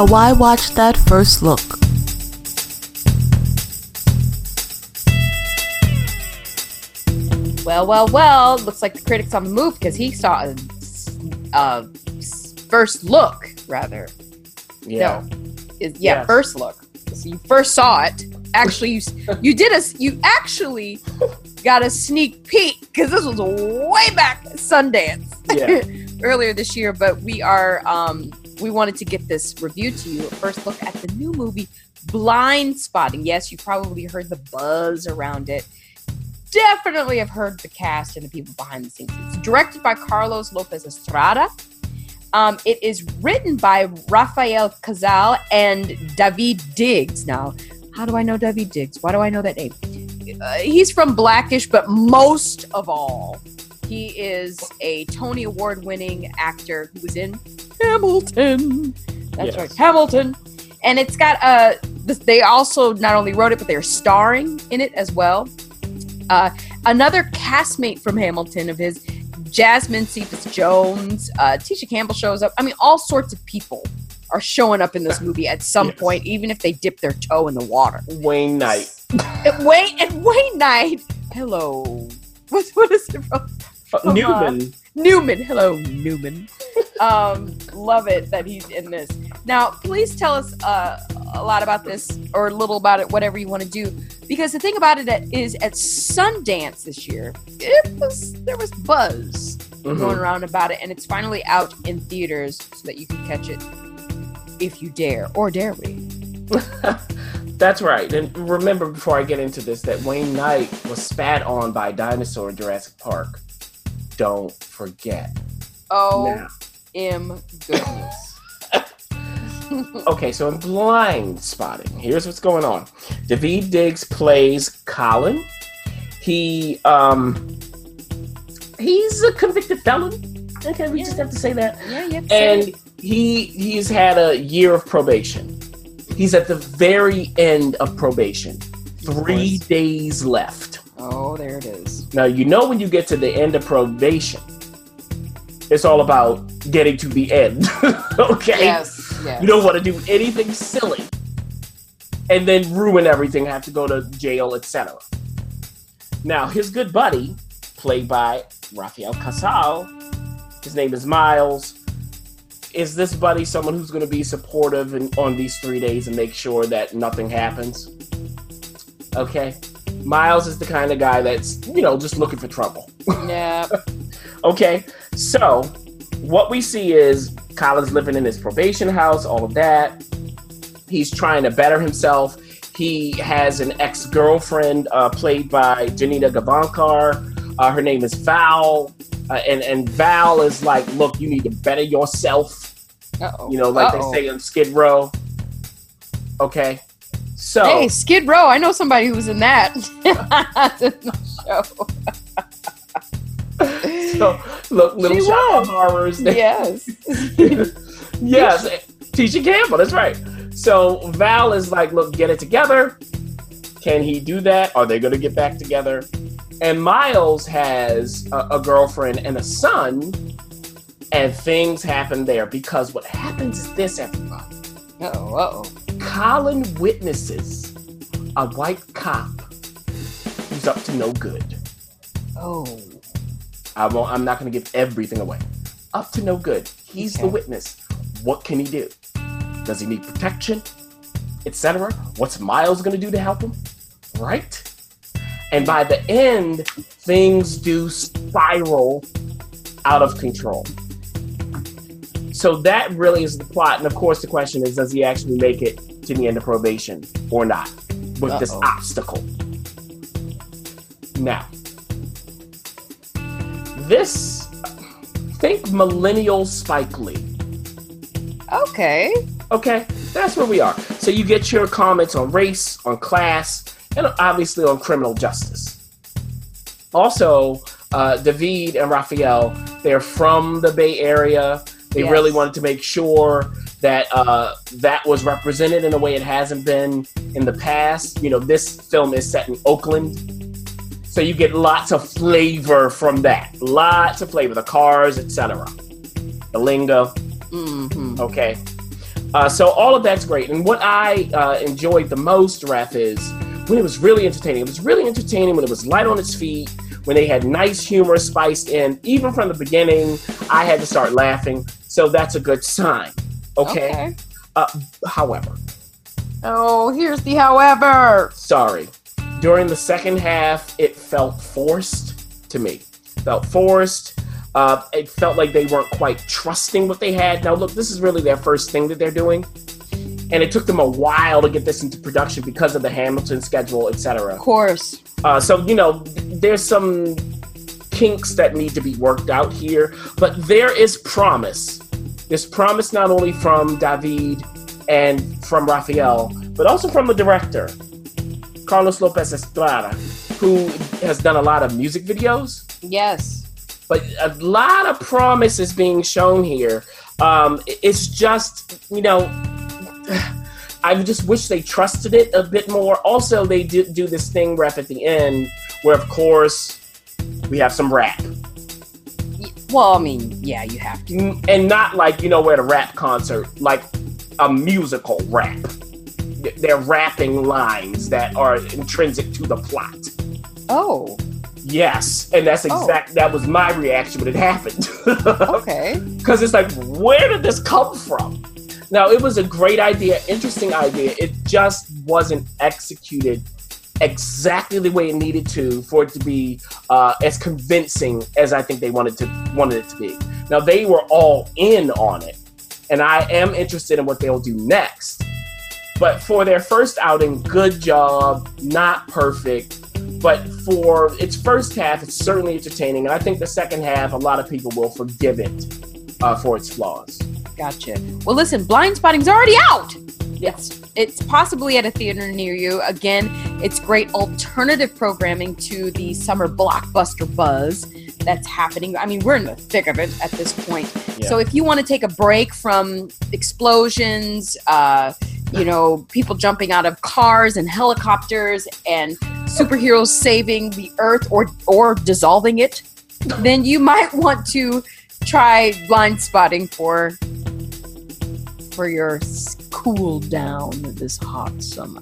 a Why Watch That First Look. Well, well, well. Looks like the critic's on the move because he saw a, a first look, rather. Yeah. No. Is, yeah, Yes. first look. So you first saw it. Actually, you you did a, you actually got a sneak peek because this was way back at Sundance Yeah. earlier this year. But we are um we wanted to get this review to you. First look at the new movie Blindspotting. Yes, you probably heard the buzz around it. Definitely have heard the cast and the people behind the scenes. It's directed by Carlos Lopez Estrada. Um, it is written by Rafael Casal and Daveed Diggs. Now, how do I know Daveed Diggs? Why do I know that name? Uh, he's from Blackish, but most of all, he is a Tony Award winning actor who was in Hamilton. That's Yes. right, Hamilton. And it's got uh they also not only wrote it, but they're starring in it as well. Uh, another castmate from Hamilton of his, Jasmine Cephas Jones, uh, Tisha Campbell shows up. I mean, all sorts of people are showing up in this movie at some Yes. point, even if they dip their toe in the water. Wayne Knight. And Wayne and Wayne Knight. Hello. What, what is it from? Uh, Come Newman. Newman. Hello, Newman. Um, love it that he's in this. Now, please tell us uh, a lot about this or a little about it, whatever you want to do. Because the thing about it is, at Sundance this year, it was there was buzz Mhm. going around about it, and it's finally out in theaters so that you can catch it if you dare, or dare we? That's right. And remember, before I get into this, that Wayne Knight was spat on by a dinosaur in Jurassic Park. Don't forget. Oh, Now. m goodness. Okay, so in blindspotting, here's what's going on. Daveed Diggs plays Colin. He um he's a convicted felon. Okay, we just have to say that. yeah, you have to. And he he's had a year of probation. He's at the very end of probation. Three days left. Oh, there it is. Now you know when you get to the end of probation, it's all about getting to the end. okay. Yes, yes. You don't want to do anything silly and then ruin everything, have to go to jail, etc. Now, his good buddy, played by Rafael Casal, his name is Miles. Is this buddy someone who's going to be supportive in, on these three days and make sure that nothing happens? Okay. Miles is the kind of guy that's, you know, just looking for trouble. Yeah. Okay, so what we see is Colin's living in his probation house, all of that. He's trying to better himself. He has an ex girlfriend uh, played by Janina Gavankar. Uh, her name is Val. Uh, and, and Val is like, look, you need to better yourself. Uh-oh. You know, like Uh-oh. they say on Skid Row. Okay, so. Hey, Skid Row. I know somebody who was in that. show. so look, little She shop of horrors. yes. yes, Tisha Campbell. That's right. So Val is like, look, get it together. Can he do that? Are they going to get back together? And Miles has a, a girlfriend and a son, and things happen there because what happens is this, everybody. Uh-oh, uh-oh. Colin witnesses a white cop who's up to no good. Oh. I won't, I'm not going to give everything away. Up to no good. He's the witness. What can he do? Does he need protection? Etc. What's Miles going to do to help him? Right? And by the end, things do spiral out of control. So that really is the plot. And of course, the question is does he actually make it to the end of probation or not with this Uh-oh. obstacle? Now, this, think millennial Spike Lee. Okay. Okay, that's where we are. So you get your comments on race, on class, and obviously on criminal justice. Also, uh, Daveed and Rafael, they're from the Bay Area. They Yes. really wanted to make sure that uh, that was represented in a way it hasn't been in the past. You know, this film is set in Oakland. So you get lots of flavor from that. Lots of flavor. The cars, etc. The lingo. Mm-hmm. Okay. Uh, so all of that's great. And what I uh, enjoyed the most, Ref, is when it was really entertaining. It was really entertaining when it was light on its feet, when they had nice humor spiced in. Even from the beginning, I had to start laughing. So that's a good sign. Okay. Okay. Uh, however, Oh, here's the however. sorry. During the second half, it felt forced to me. Felt forced. Uh, it felt like they weren't quite trusting what they had. Now, look, this is really their first thing that they're doing, and it took them a while to get this into production because of the Hamilton schedule, etc. Of course. Uh, so you know, there's some kinks that need to be worked out here, but there is promise. There's promise not only from Daveed and from Rafael, but also from the director, Carlos Lopez Estrada, who has done a lot of music videos. Yes. But a lot of promise is being shown here. Um, it's just, you know, I just wish they trusted it a bit more. Also, they do, do this thing, ref, at the end, where of course we have some rap. Well, I mean, yeah, you have to. And not like, you know, we're at a rap concert, like a musical rap. They're rapping lines that are intrinsic to the plot. Oh, Yes, and that's Oh. exact. That was my reaction when it happened. okay. because it's like, where did this come from? Now, it was a great idea, interesting idea. It just wasn't executed exactly the way it needed to for it to be uh, as convincing as I think they wanted to wanted it to be. Now, they were all in on it, and I am interested in what they'll do next. But for their first outing, good job, not perfect. But for its first half, it's certainly entertaining, and I think the second half, a lot of people will forgive it uh, for its flaws. Gotcha. Well, listen, Blindspotting's already out. Yes, it's possibly at a theater near you. Again, it's great alternative programming to the summer blockbuster buzz that's happening. I mean, we're in the thick of it at this point. Yeah. So if you want to take a break from explosions, uh, you know, people jumping out of cars and helicopters and superheroes saving the earth or or dissolving it, then you might want to try blindspotting for for your cool down this hot summer.